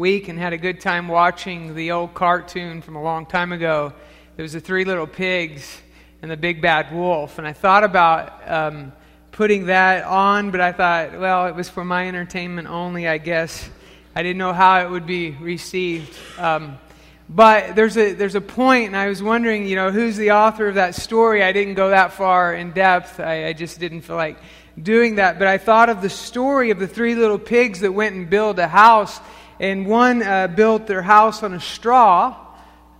week and had a good time watching the old cartoon from a long time ago. There was the three little pigs and the big bad wolf. And I thought about um, putting that on, but I thought, well, it was for my entertainment only, I guess. I didn't know how it would be received. Um, but there's a, there's a point, and I was wondering, you know, who's the author of that story? I didn't go that far in depth. I, I just didn't feel like doing that. But I thought of the story of the three little pigs that went and built a house. And one uh, built their house on a straw,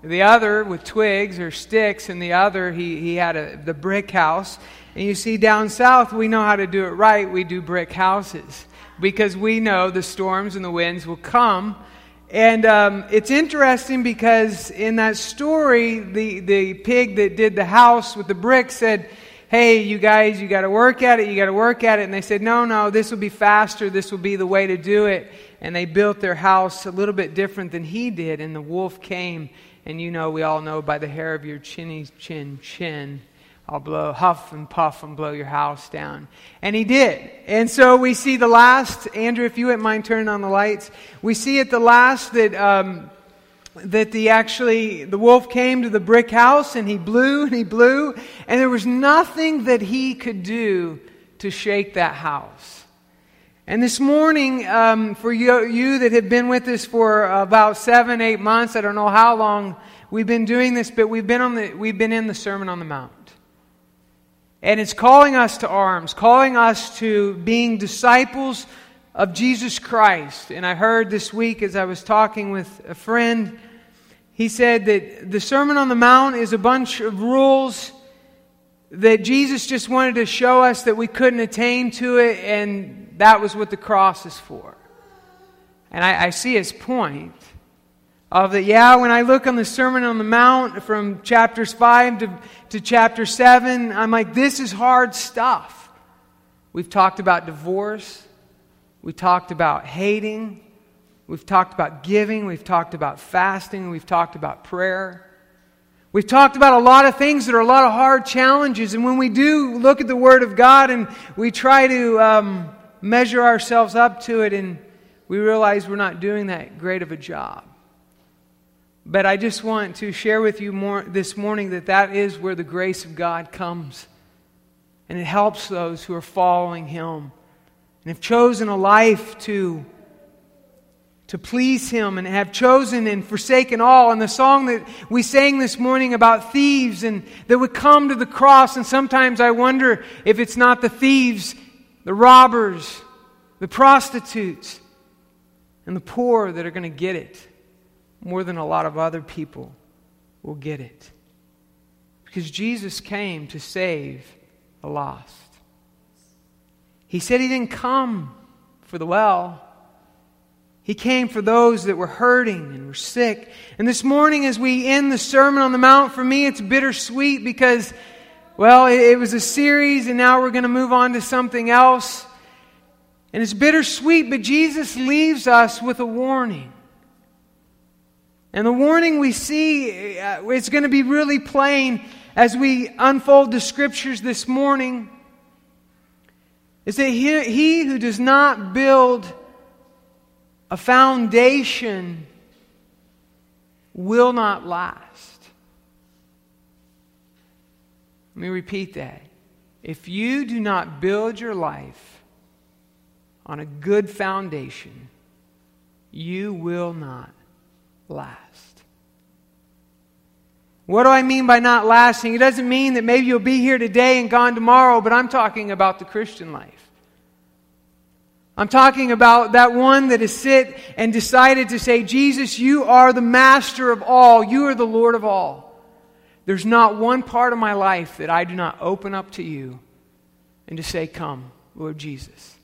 the other with twigs or sticks, and the other, he, he had a, the brick house. And you see, down south, we know how to do it right. We do brick houses because we know the storms and the winds will come and um, it's interesting because in that story, the, the pig that did the house with the brick said, Hey, you guys, you got to work at it, you got to work at it. And they said, No, no, this will be faster, this will be the way to do it. And they built their house a little bit different than he did. And the wolf came, and you know, we all know by the hair of your chinny chin chin I'll blow, huff and puff and blow your house down. And he did. And so we see the last, Andrew, if you wouldn't mind turning on the lights, we see at the last that, um, that the actually, the wolf came to the brick house and he blew and he blew, and there was nothing that he could do to shake that house. And this morning, um, for you, you that have been with us for about seven, eight months, I don't know how long we've been doing this, but we've been, on the, we've been in the Sermon on the Mount. And it's calling us to arms, calling us to being disciples of Jesus Christ. And I heard this week as I was talking with a friend, he said that the Sermon on the Mount is a bunch of rules that Jesus just wanted to show us that we couldn't attain to it, and that was what the cross is for. And I, I see his point of that, yeah, when I look on the Sermon on the Mount from chapters 5 to, to chapter 7, I'm like, this is hard stuff. We've talked about divorce. We talked about hating. We've talked about giving. We've talked about fasting. We've talked about prayer. We've talked about a lot of things that are a lot of hard challenges. And when we do look at the Word of God and we try to um, measure ourselves up to it, and we realize we're not doing that great of a job. But I just want to share with you more this morning that that is where the grace of God comes. And it helps those who are following Him and have chosen a life to, to please Him and have chosen and forsaken all. And the song that we sang this morning about thieves and that would come to the cross, and sometimes I wonder if it's not the thieves, the robbers, the prostitutes, and the poor that are going to get it more than a lot of other people will get it. Because Jesus came to save the lost. He said he didn't come for the well. He came for those that were hurting and were sick. And this morning, as we end the Sermon on the Mount, for me, it's bittersweet because, well, it, was a series, and now we're going to move on to something else. And it's bittersweet, but Jesus leaves us with a warning. And the warning we see, uh, it's going to be really plain as we unfold the scriptures this morning, is that he, he who does not build a foundation will not last. Let me repeat that. If you do not build your life on a good foundation, you will not last. What do I mean by not lasting? It doesn't mean that maybe you'll be here today and gone tomorrow, but I'm talking about the Christian life. I'm talking about that one that has sit and decided to say, Jesus, you are the master of all. You are the Lord of all. There's not one part of my life that I do not open up to you and to say, Come, Lord Jesus.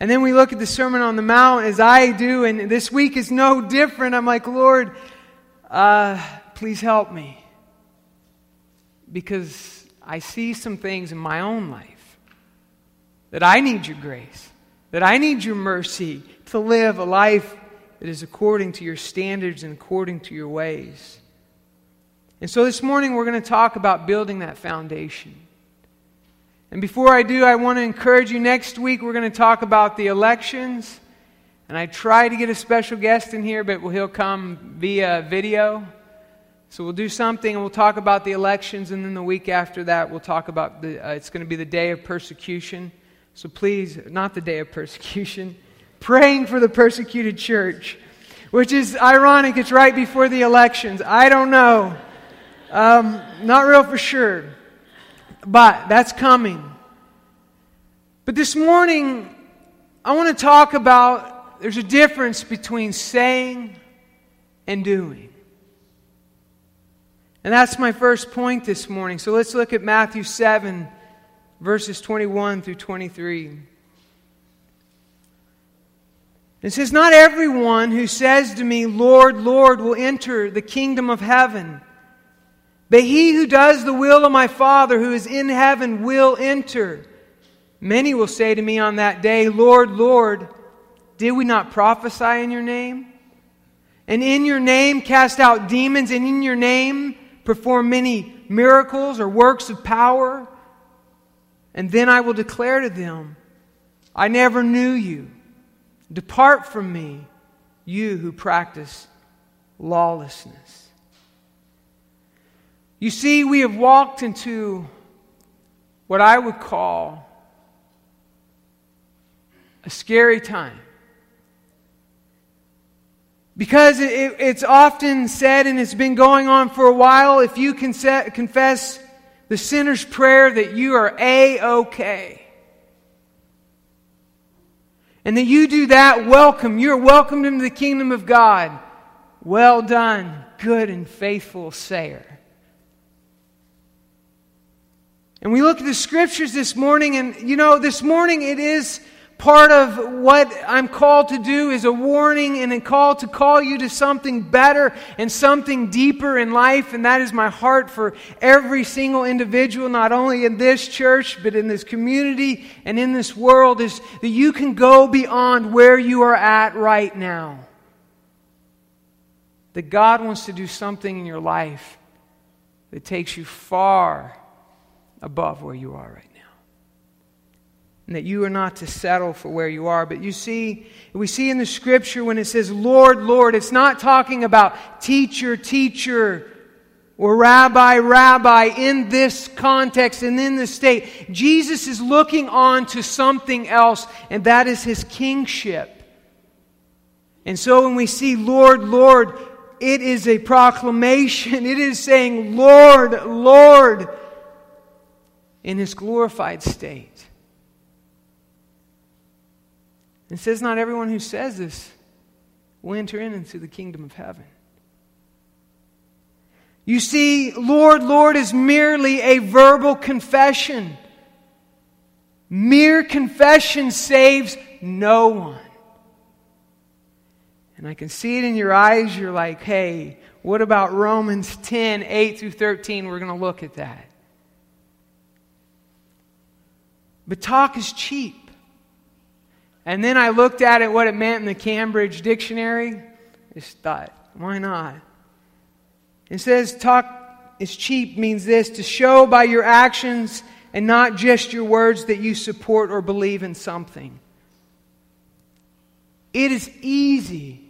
And then we look at the Sermon on the Mount as I do, and this week is no different. I'm like, Lord, uh, please help me. Because I see some things in my own life that I need your grace, that I need your mercy to live a life that is according to your standards and according to your ways. And so this morning we're going to talk about building that foundation. And before I do, I want to encourage you next week, we're going to talk about the elections. And I tried to get a special guest in here, but he'll come via video. So we'll do something and we'll talk about the elections, and then the week after that, we'll talk about the, uh, it's going to be the day of persecution. So please, not the day of persecution, praying for the persecuted church, which is ironic. It's right before the elections. I don't know. Um, not real for sure. But that's coming. But this morning, I want to talk about there's a difference between saying and doing. And that's my first point this morning. So let's look at Matthew 7, verses 21 through 23. It says, Not everyone who says to me, Lord, Lord, will enter the kingdom of heaven, but he who does the will of my Father who is in heaven will enter. Many will say to me on that day, Lord, Lord, did we not prophesy in your name? And in your name cast out demons, and in your name perform many miracles or works of power. And then I will declare to them, I never knew you. Depart from me, you who practice lawlessness. You see, we have walked into what I would call a scary time. Because it, it's often said, and it's been going on for a while, if you confess the sinner's prayer, that you are A OK. And that you do that, welcome. You're welcomed into the kingdom of God. Well done, good and faithful sayer. And we look at the scriptures this morning, and you know, this morning it is part of what I'm called to do is a warning and a call to call you to something better and something deeper in life. And that is my heart for every single individual, not only in this church, but in this community and in this world, is that you can go beyond where you are at right now. That God wants to do something in your life that takes you far above where you are right now and that you are not to settle for where you are. But you see, we see in the scripture when it says, Lord, Lord, it's not talking about teacher, teacher, or rabbi, rabbi in this context and in this state. Jesus is looking on to something else, and that is his kingship. And so when we see Lord, Lord, it is a proclamation. It is saying, Lord, Lord, in his glorified state. It says, Not everyone who says this will enter in into the kingdom of heaven. You see, Lord, Lord is merely a verbal confession. Mere confession saves no one. And I can see it in your eyes. You're like, hey, what about Romans 10, 8 through 13? We're going to look at that. But talk is cheap. And then I looked at it, what it meant in the Cambridge Dictionary. I Just thought, why not? It says, talk is cheap means this to show by your actions and not just your words that you support or believe in something. It is easy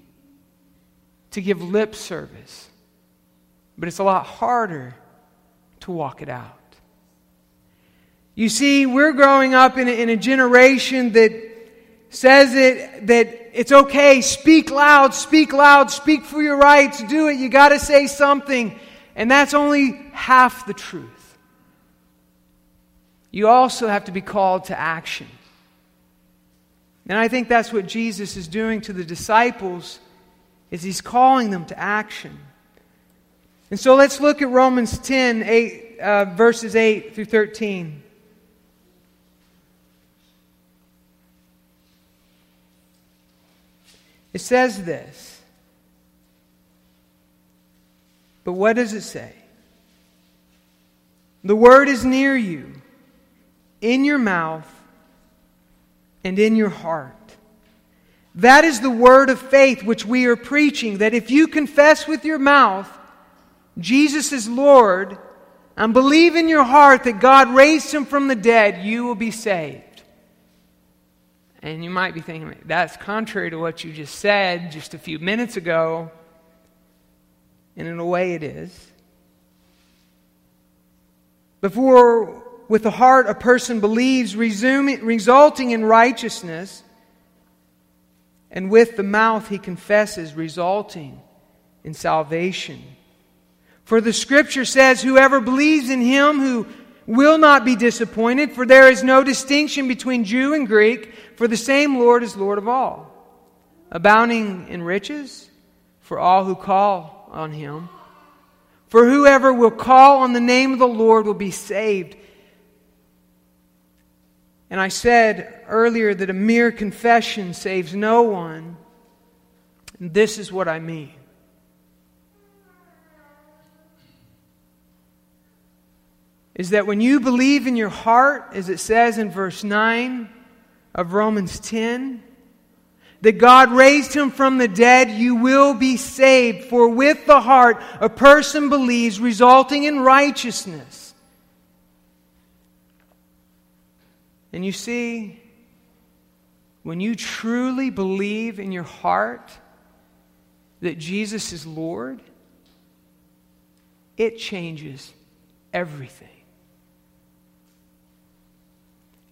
to give lip service, but it's a lot harder to walk it out. You see, we're growing up in a, in a generation that says it that it's okay, speak loud, speak loud, speak for your rights, do it, you got to say something. And that's only half the truth. You also have to be called to action. And I think that's what Jesus is doing to the disciples is he's calling them to action. And so let's look at Romans 10, 8, uh, verses 8 through 13. It says this. But what does it say? The word is near you, in your mouth and in your heart. That is the word of faith which we are preaching. That if you confess with your mouth Jesus is Lord and believe in your heart that God raised him from the dead, you will be saved. And you might be thinking, that's contrary to what you just said just a few minutes ago. And in a way, it is. Before, with the heart, a person believes, resuming, resulting in righteousness, and with the mouth he confesses, resulting in salvation. For the scripture says, Whoever believes in him who will not be disappointed, for there is no distinction between Jew and Greek, for the same Lord is Lord of all, abounding in riches for all who call on him. For whoever will call on the name of the Lord will be saved. And I said earlier that a mere confession saves no one. And this is what I mean. Is that when you believe in your heart, as it says in verse 9 of Romans 10, that God raised him from the dead, you will be saved. For with the heart a person believes, resulting in righteousness. And you see, when you truly believe in your heart that Jesus is Lord, it changes everything.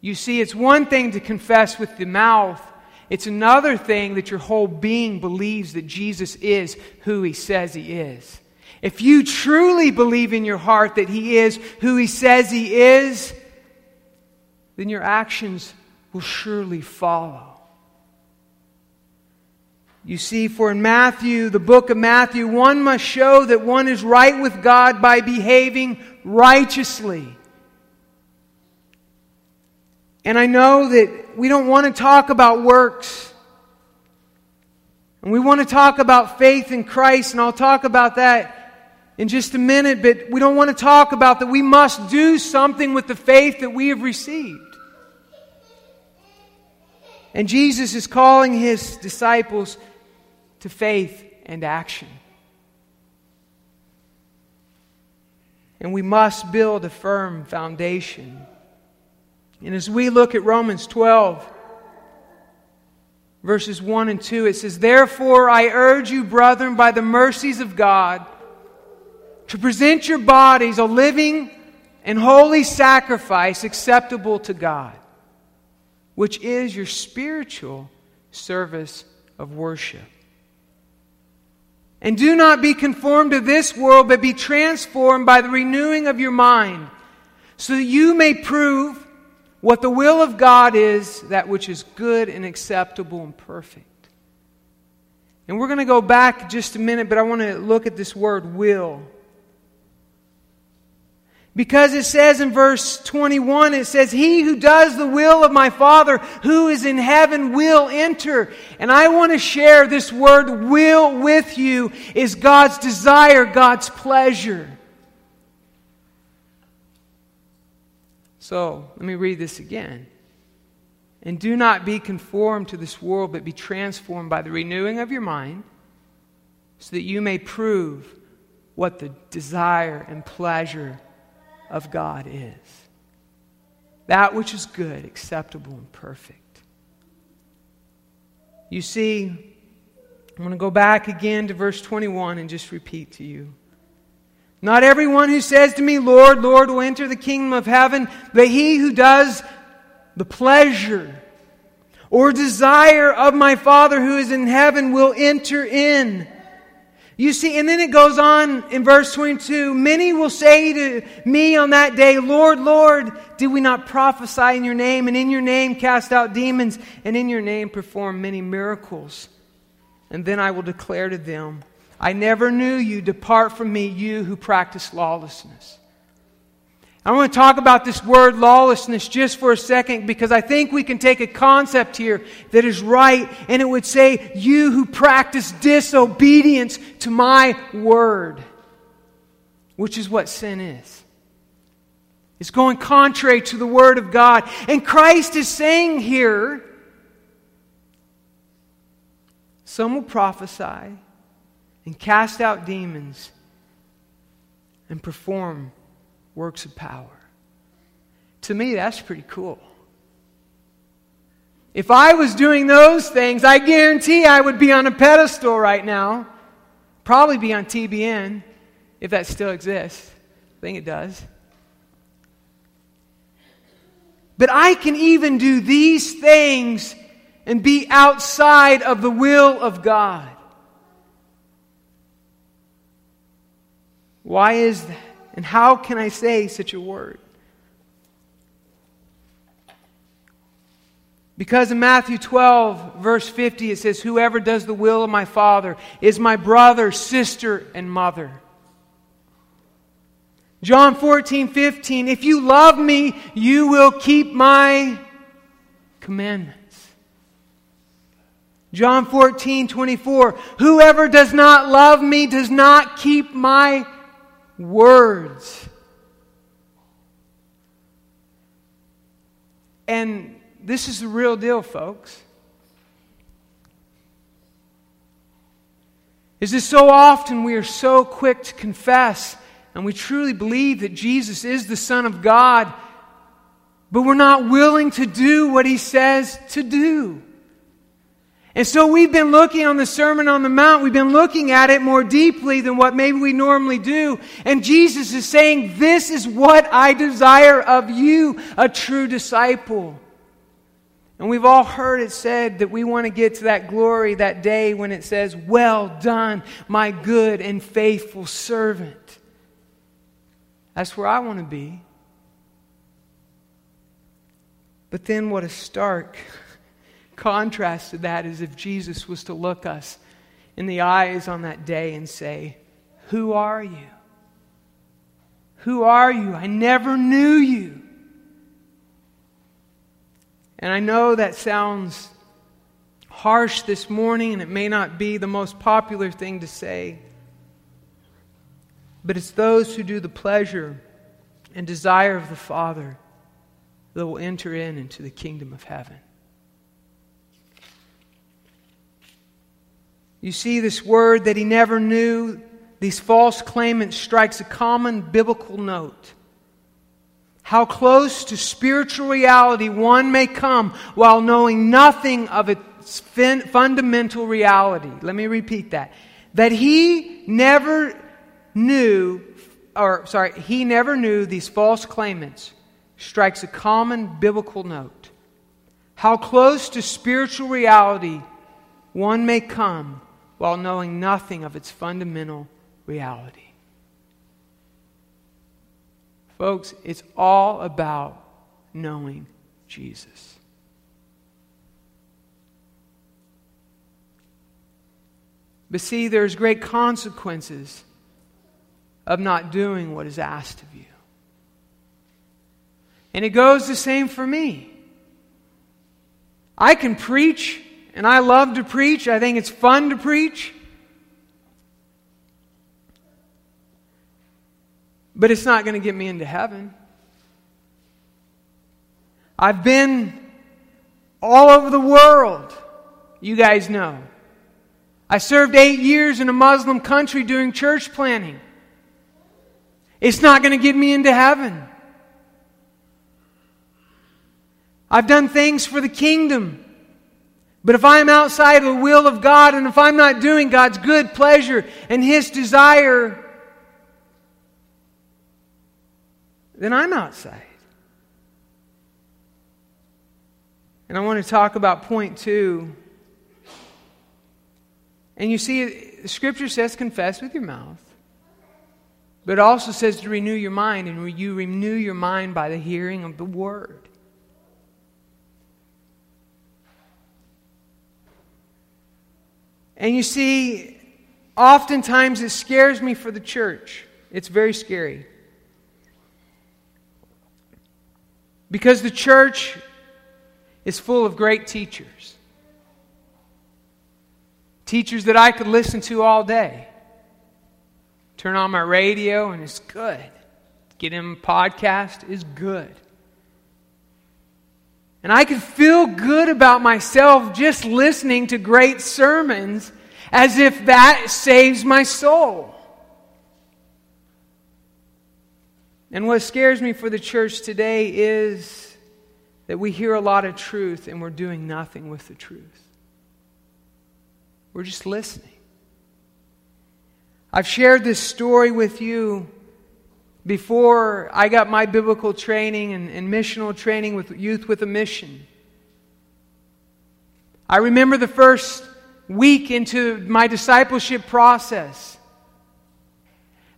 You see, it's one thing to confess with the mouth, it's another thing that your whole being believes that Jesus is who he says he is. If you truly believe in your heart that he is who he says he is, then your actions will surely follow. You see, for in Matthew, the book of Matthew, one must show that one is right with God by behaving righteously. And I know that we don't want to talk about works. And we want to talk about faith in Christ, and I'll talk about that in just a minute, but we don't want to talk about that we must do something with the faith that we have received. And Jesus is calling his disciples to faith and action. And we must build a firm foundation. And as we look at Romans 12, verses 1 and 2, it says, Therefore I urge you, brethren, by the mercies of God, to present your bodies a living and holy sacrifice acceptable to God, which is your spiritual service of worship. And do not be conformed to this world, but be transformed by the renewing of your mind, so that you may prove what the will of God is, that which is good and acceptable and perfect. And we're going to go back just a minute, but I want to look at this word will. Because it says in verse 21, it says, He who does the will of my Father who is in heaven will enter. And I want to share this word will with you is God's desire, God's pleasure. So let me read this again. And do not be conformed to this world, but be transformed by the renewing of your mind, so that you may prove what the desire and pleasure of God is. That which is good, acceptable, and perfect. You see, I'm going to go back again to verse 21 and just repeat to you. Not everyone who says to me, Lord, Lord, will enter the kingdom of heaven, but he who does the pleasure or desire of my Father who is in heaven will enter in. You see, and then it goes on in verse 22 Many will say to me on that day, Lord, Lord, did we not prophesy in your name, and in your name cast out demons, and in your name perform many miracles? And then I will declare to them, I never knew you. Depart from me, you who practice lawlessness. I want to talk about this word lawlessness just for a second because I think we can take a concept here that is right and it would say, You who practice disobedience to my word, which is what sin is. It's going contrary to the word of God. And Christ is saying here, some will prophesy, and cast out demons and perform works of power. To me, that's pretty cool. If I was doing those things, I guarantee I would be on a pedestal right now. Probably be on TBN, if that still exists. I think it does. But I can even do these things and be outside of the will of God. Why is that? And how can I say such a word? Because in Matthew 12, verse 50, it says, Whoever does the will of my Father is my brother, sister, and mother. John 14, 15, If you love me, you will keep my commandments. John 14, 24, Whoever does not love me does not keep my words. And this is the real deal, folks. Is this so often we are so quick to confess and we truly believe that Jesus is the Son of God, but we're not willing to do what He says to do. And so we've been looking on the Sermon on the Mount, we've been looking at it more deeply than what maybe we normally do. And Jesus is saying, This is what I desire of you, a true disciple. And we've all heard it said that we want to get to that glory that day when it says, Well done, my good and faithful servant. That's where I want to be. But then, what a stark contrast to that is if Jesus was to look us in the eyes on that day and say, Who are you? Who are you? I never knew you. And I know that sounds harsh this morning, and it may not be the most popular thing to say. But it's those who do the pleasure and desire of the Father that will enter in into the kingdom of heaven. You see, this word that he never knew, these false claimants, strikes a common biblical note how close to spiritual reality one may come while knowing nothing of its fundamental reality. Let me repeat that. That he never knew, or sorry, he never knew these false claimants strikes a common biblical note. How close to spiritual reality one may come while knowing nothing of its fundamental reality. Folks, it's all about knowing Jesus. But see, there's great consequences of not doing what is asked of you. And it goes the same for me. I can preach, and I love to preach. I think it's fun to preach. but it's not going to get me into heaven. I've been all over the world. You guys know. I served eight years in a Muslim country doing church planning. It's not going to get me into heaven. I've done things for the kingdom. But if I'm outside of the will of God and if I'm not doing God's good pleasure and His desire, then I'm outside. And I want to talk about point two. And you see, scripture says confess with your mouth, but it also says to renew your mind, and you renew your mind by the hearing of the word. And you see, oftentimes it scares me for the church. It's very scary. Because the church is full of great teachers. Teachers that I could listen to all day. Turn on my radio and it's good. Get in podcast is good. And I could feel good about myself just listening to great sermons as if that saves my soul. And what scares me for the church today is that we hear a lot of truth and we're doing nothing with the truth. We're just listening. I've shared this story with you before I got my biblical training and, and missional training with Youth with a Mission. I remember the first week into my discipleship process.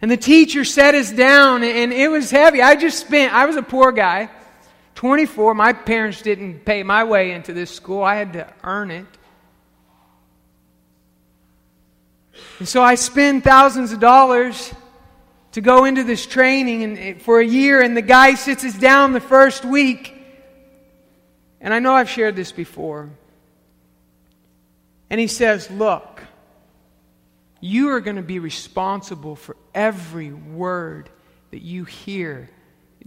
And the teacher set us down, and it was heavy. I just spent, I was a poor guy, 24. My parents didn't pay my way into this school, I had to earn it. And so I spend thousands of dollars to go into this training and, eh, for a year, and the guy sits us down the first week. And I know I've shared this before. And he says, Look, you are going to be responsible for every word that you hear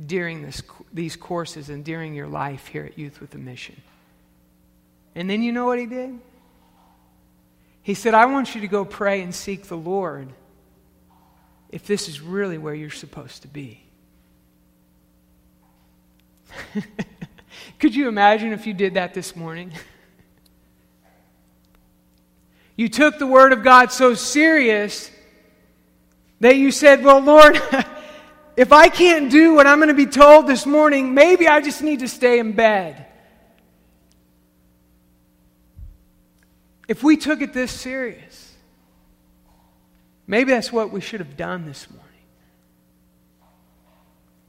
during this, these courses and during your life here at Youth with a Mission. And then you know what he did? He said, I want you to go pray and seek the Lord if this is really where you're supposed to be. Could you imagine if you did that this morning? You took the Word of God so serious that you said, Well, Lord, if I can't do what I'm going to be told this morning, maybe I just need to stay in bed. If we took it this serious, maybe that's what we should have done this morning.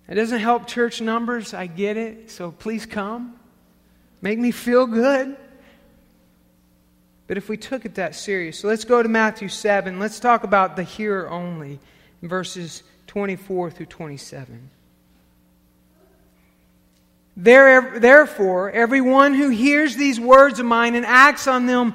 It doesn't help church numbers, I get it, so please come. Make me feel good. But if we took it that serious, so let's go to Matthew 7. Let's talk about the hearer only, verses 24 through 27. Therefore, everyone who hears these words of mine and acts on them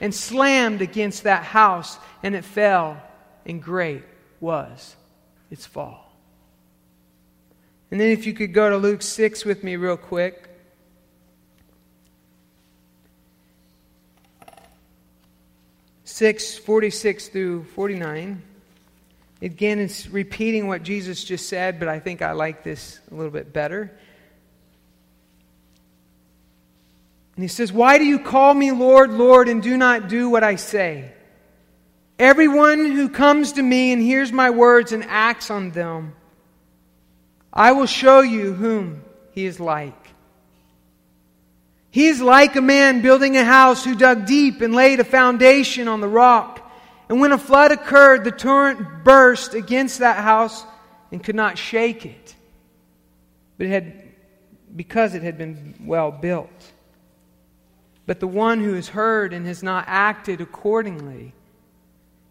and slammed against that house and it fell and great was its fall. And then if you could go to Luke 6 with me real quick. 6 46 through 49. Again, it's repeating what Jesus just said, but I think I like this a little bit better. And he says, Why do you call me Lord, Lord, and do not do what I say? Everyone who comes to me and hears my words and acts on them, I will show you whom he is like. He is like a man building a house who dug deep and laid a foundation on the rock. And when a flood occurred, the torrent burst against that house and could not shake it. But it had because it had been well built. But the one who has heard and has not acted accordingly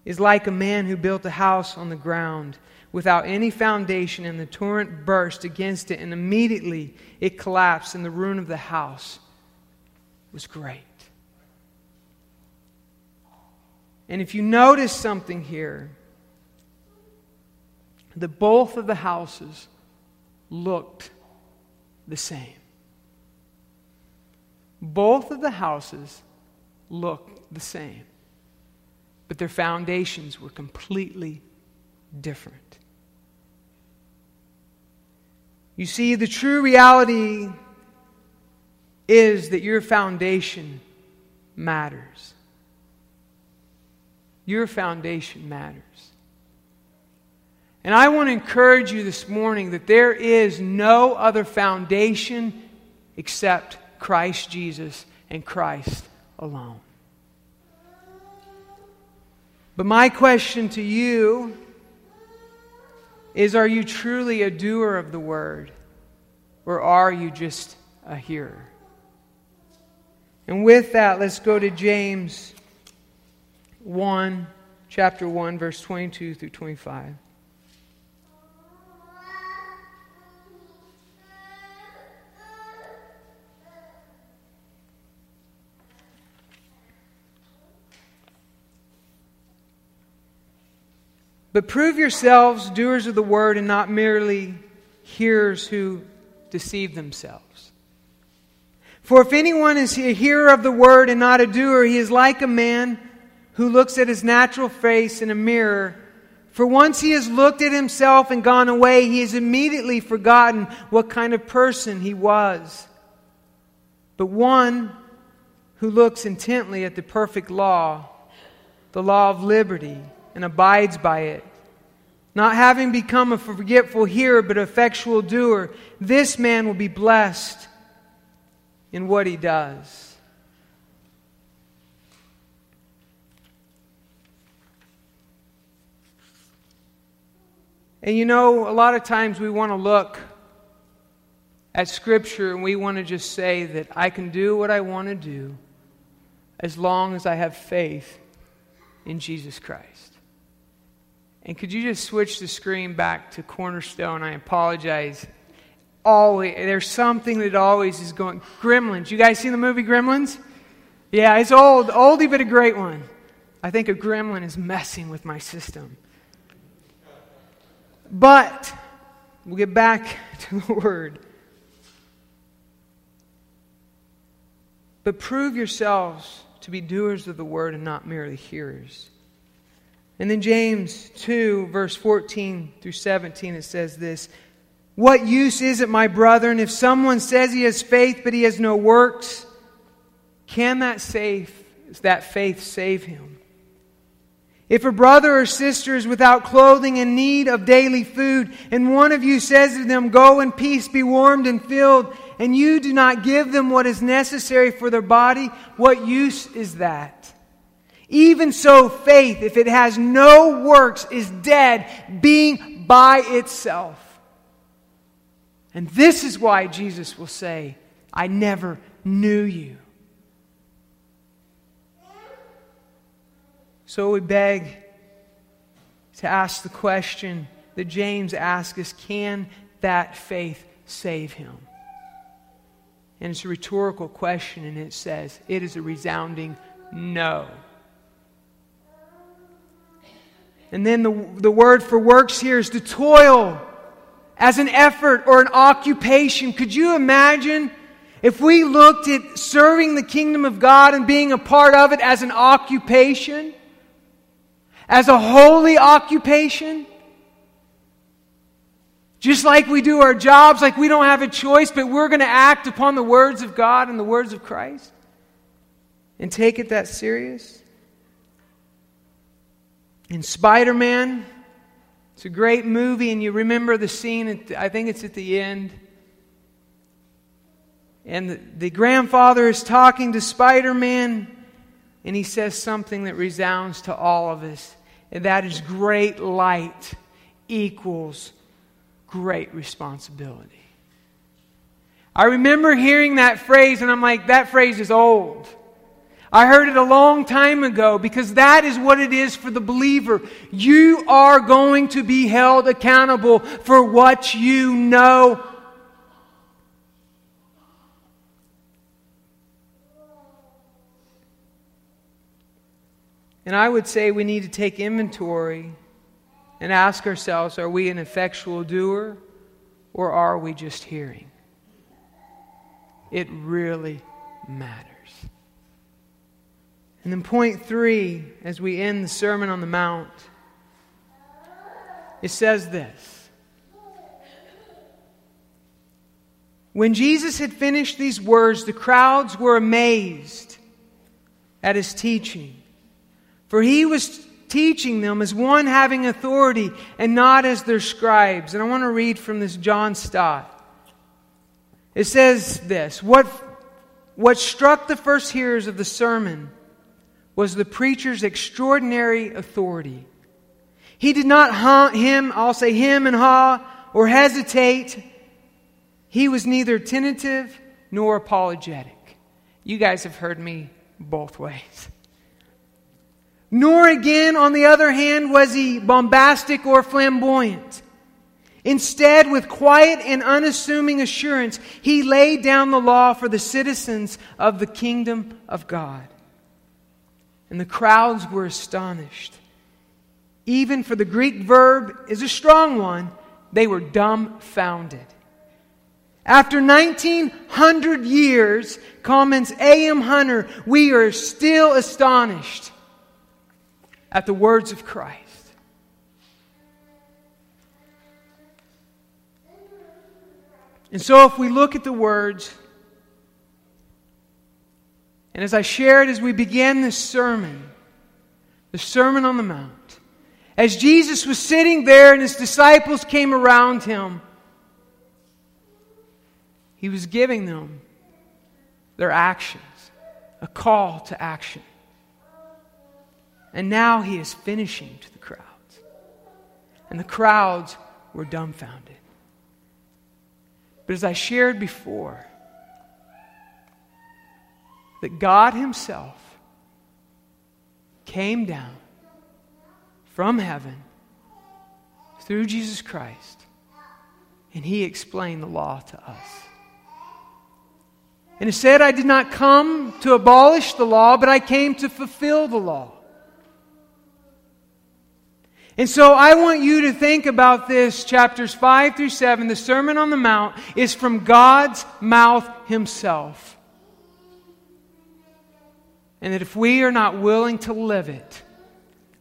is like a man who built a house on the ground without any foundation, and the torrent burst against it, and immediately it collapsed, and the ruin of the house was great. And if you notice something here, that both of the houses looked the same. Both of the houses looked the same, but their foundations were completely different. You see, the true reality is that your foundation matters. Your foundation matters. And I want to encourage you this morning that there is no other foundation except Christ Jesus and Christ alone. But my question to you is Are you truly a doer of the word? Or are you just a hearer? And with that, let's go to James 1, chapter 1, verse 22 through 25. But prove yourselves doers of the word and not merely hearers who deceive themselves. For if anyone is a hearer of the word and not a doer, he is like a man who looks at his natural face in a mirror. For once he has looked at himself and gone away, he has immediately forgotten what kind of person he was. But one who looks intently at the perfect law, the law of liberty, and abides by it, not having become a forgetful hearer, but effectual doer, this man will be blessed in what he does. And you know, a lot of times we want to look at Scripture and we want to just say that I can do what I want to do as long as I have faith in Jesus Christ. And could you just switch the screen back to Cornerstone? I apologize. Always, there's something that always is going. Gremlins. You guys seen the movie Gremlins? Yeah, it's old, oldie but a great one. I think a gremlin is messing with my system. But we'll get back to the word. But prove yourselves to be doers of the word and not merely hearers. And then James 2, verse 14 through 17, it says this What use is it, my brethren, if someone says he has faith but he has no works? Can that save, that faith save him? If a brother or sister is without clothing and need of daily food, and one of you says to them, Go in peace, be warmed and filled, and you do not give them what is necessary for their body, what use is that? Even so, faith, if it has no works, is dead, being by itself. And this is why Jesus will say, I never knew you. So we beg to ask the question that James asks us can that faith save him? And it's a rhetorical question, and it says, it is a resounding no. And then the, the word for works here is to toil as an effort or an occupation. Could you imagine if we looked at serving the kingdom of God and being a part of it as an occupation? As a holy occupation? Just like we do our jobs, like we don't have a choice, but we're going to act upon the words of God and the words of Christ and take it that serious. In Spider Man, it's a great movie, and you remember the scene, at, I think it's at the end. And the, the grandfather is talking to Spider Man, and he says something that resounds to all of us, and that is great light equals great responsibility. I remember hearing that phrase, and I'm like, that phrase is old. I heard it a long time ago because that is what it is for the believer. You are going to be held accountable for what you know. And I would say we need to take inventory and ask ourselves are we an effectual doer or are we just hearing? It really matters. And then, point three, as we end the Sermon on the Mount, it says this When Jesus had finished these words, the crowds were amazed at his teaching, for he was teaching them as one having authority and not as their scribes. And I want to read from this John Stott. It says this What, what struck the first hearers of the sermon was the preacher's extraordinary authority. He did not haunt him, I'll say him and ha, or hesitate. He was neither tentative nor apologetic. You guys have heard me both ways. Nor again, on the other hand, was he bombastic or flamboyant. Instead, with quiet and unassuming assurance, he laid down the law for the citizens of the kingdom of God. And the crowds were astonished. even for the Greek verb is a strong one, they were dumbfounded. After 1900 years, comments A.M. Hunter, we are still astonished at the words of Christ. And so, if we look at the words, and as I shared as we began this sermon, the Sermon on the Mount, as Jesus was sitting there and his disciples came around him, he was giving them their actions, a call to action. And now he is finishing to the crowds. And the crowds were dumbfounded. But as I shared before, that God Himself came down from heaven through Jesus Christ, and He explained the law to us. And it said, I did not come to abolish the law, but I came to fulfill the law. And so I want you to think about this. Chapters 5 through 7, the Sermon on the Mount, is from God's mouth Himself. And that if we are not willing to live it,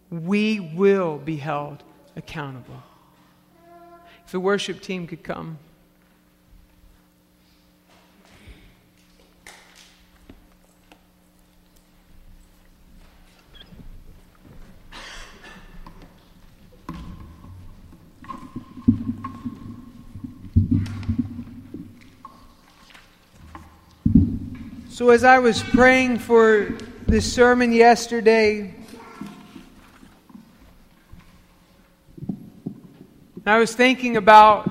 we will be held accountable. If the worship team could come. So, as I was praying for this sermon yesterday, I was thinking about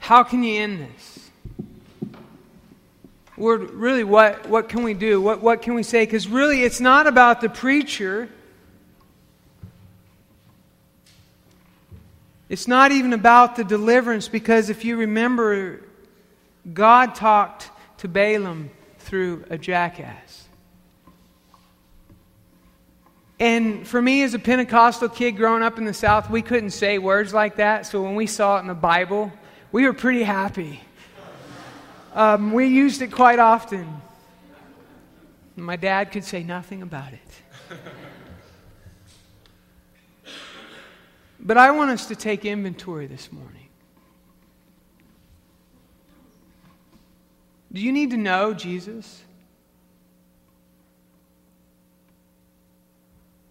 how can you end this? Lord, really, what, what can we do? What, what can we say? Because really, it's not about the preacher. It's not even about the deliverance, because if you remember God talked to Balaam through a jackass. And for me, as a Pentecostal kid growing up in the South, we couldn't say words like that. So when we saw it in the Bible, we were pretty happy. Um, we used it quite often. My dad could say nothing about it. But I want us to take inventory this morning. Do you need to know Jesus?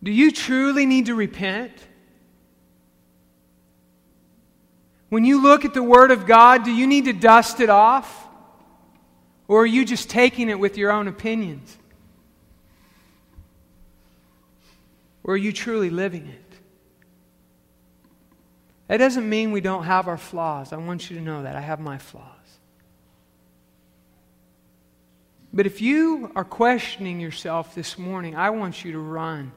Do you truly need to repent? When you look at the Word of God, do you need to dust it off? Or are you just taking it with your own opinions? Or are you truly living it? That doesn't mean we don't have our flaws. I want you to know that. I have my flaws. But if you are questioning yourself this morning, I want you to run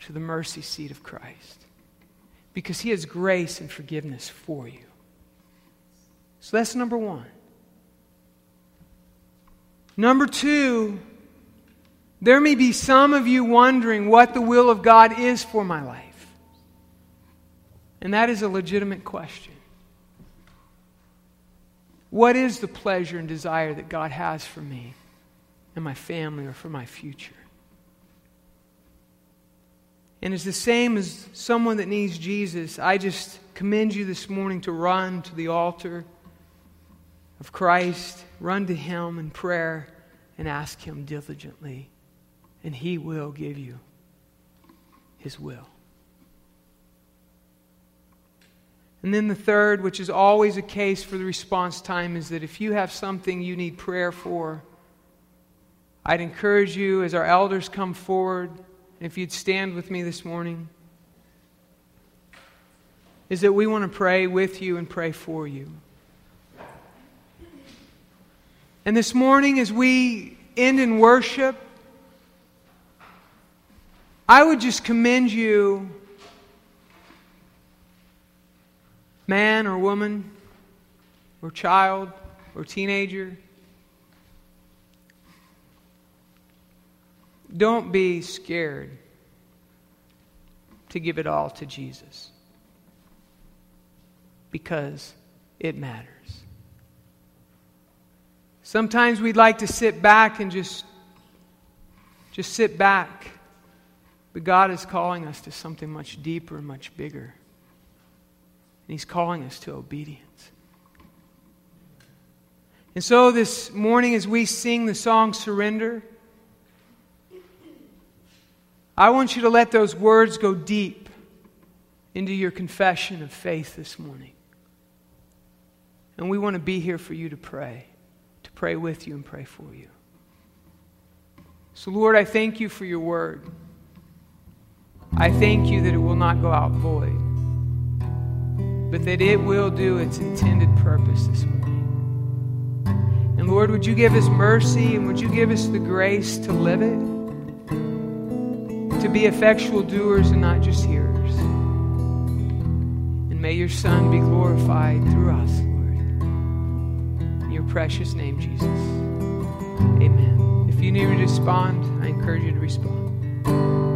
to the mercy seat of Christ because He has grace and forgiveness for you. So that's number one. Number two, there may be some of you wondering what the will of God is for my life. And that is a legitimate question. What is the pleasure and desire that God has for me? And my family or for my future. And it's the same as someone that needs Jesus. I just commend you this morning to run to the altar of Christ, run to Him in prayer, and ask Him diligently. And He will give you His will. And then the third, which is always a case for the response time, is that if you have something you need prayer for, I'd encourage you as our elders come forward, if you'd stand with me this morning, is that we want to pray with you and pray for you. And this morning, as we end in worship, I would just commend you, man or woman, or child, or teenager Don't be scared to give it all to Jesus because it matters. Sometimes we'd like to sit back and just just sit back. But God is calling us to something much deeper much bigger. And He's calling us to obedience. And so this morning, as we sing the song Surrender, I want you to let those words go deep into your confession of faith this morning. And we want to be here for you to pray, to pray with you and pray for you. So, Lord, I thank you for your word. I thank you that it will not go out void, but that it will do its intended purpose this morning. And Lord, would you give us mercy and would you give us the grace to live it? To be effectual doers and not just hearers. And may your Son be glorified through us, Lord. In your precious name, Jesus. Amen. If you need to respond, I encourage you to respond.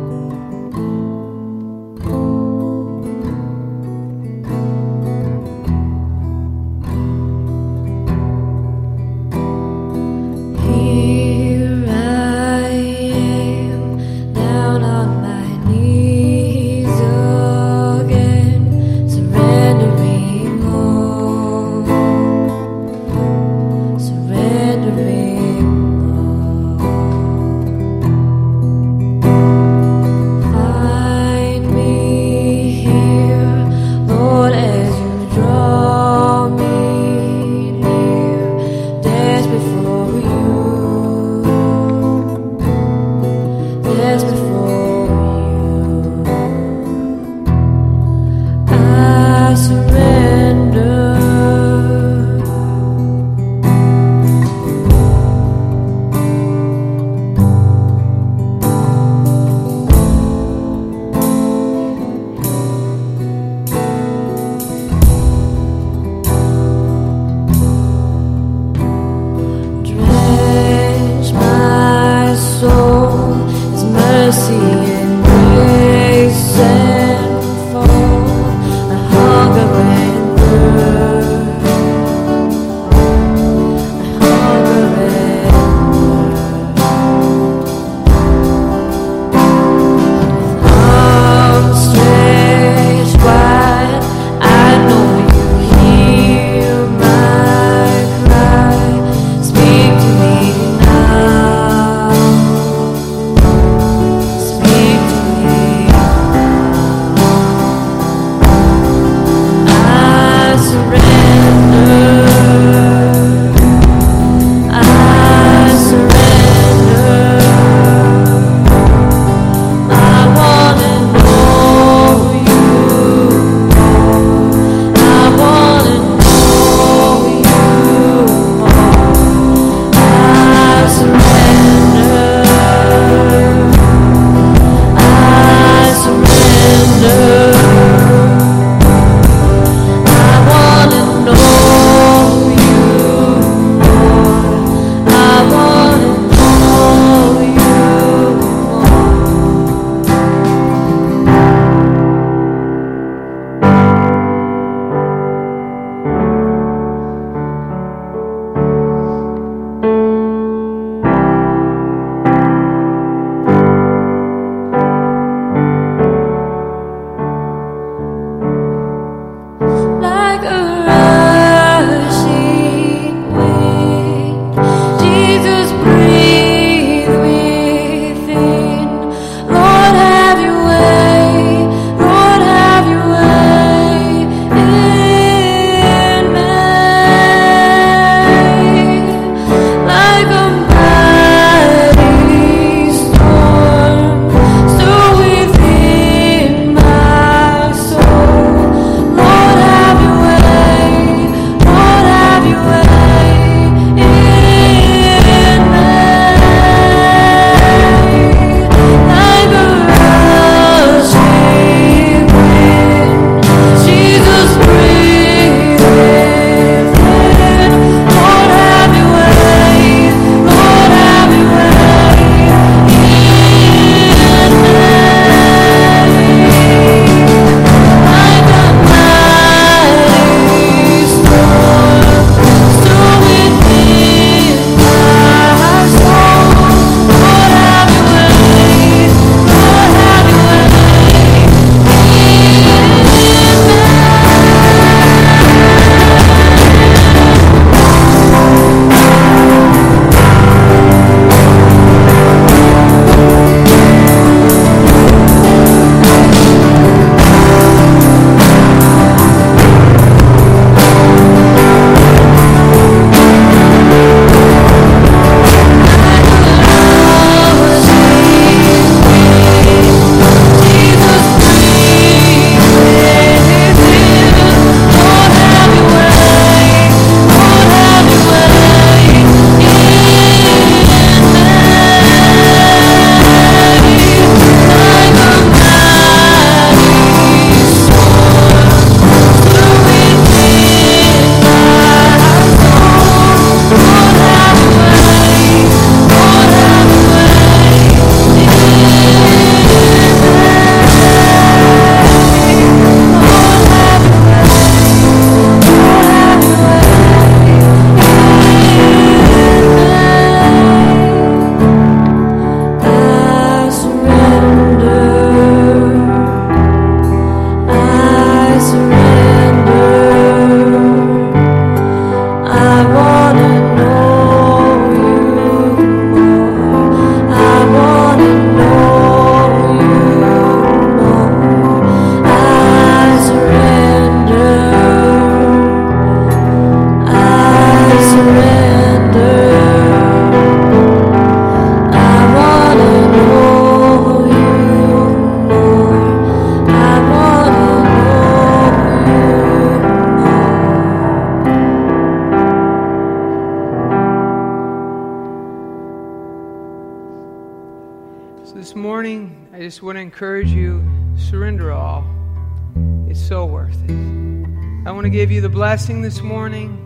Worth it. I want to give you the blessing this morning.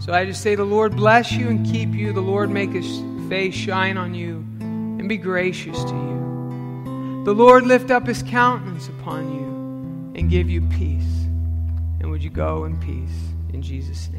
So I just say, the Lord bless you and keep you. The Lord make his face shine on you and be gracious to you. The Lord lift up his countenance upon you and give you peace. And would you go in peace in Jesus' name?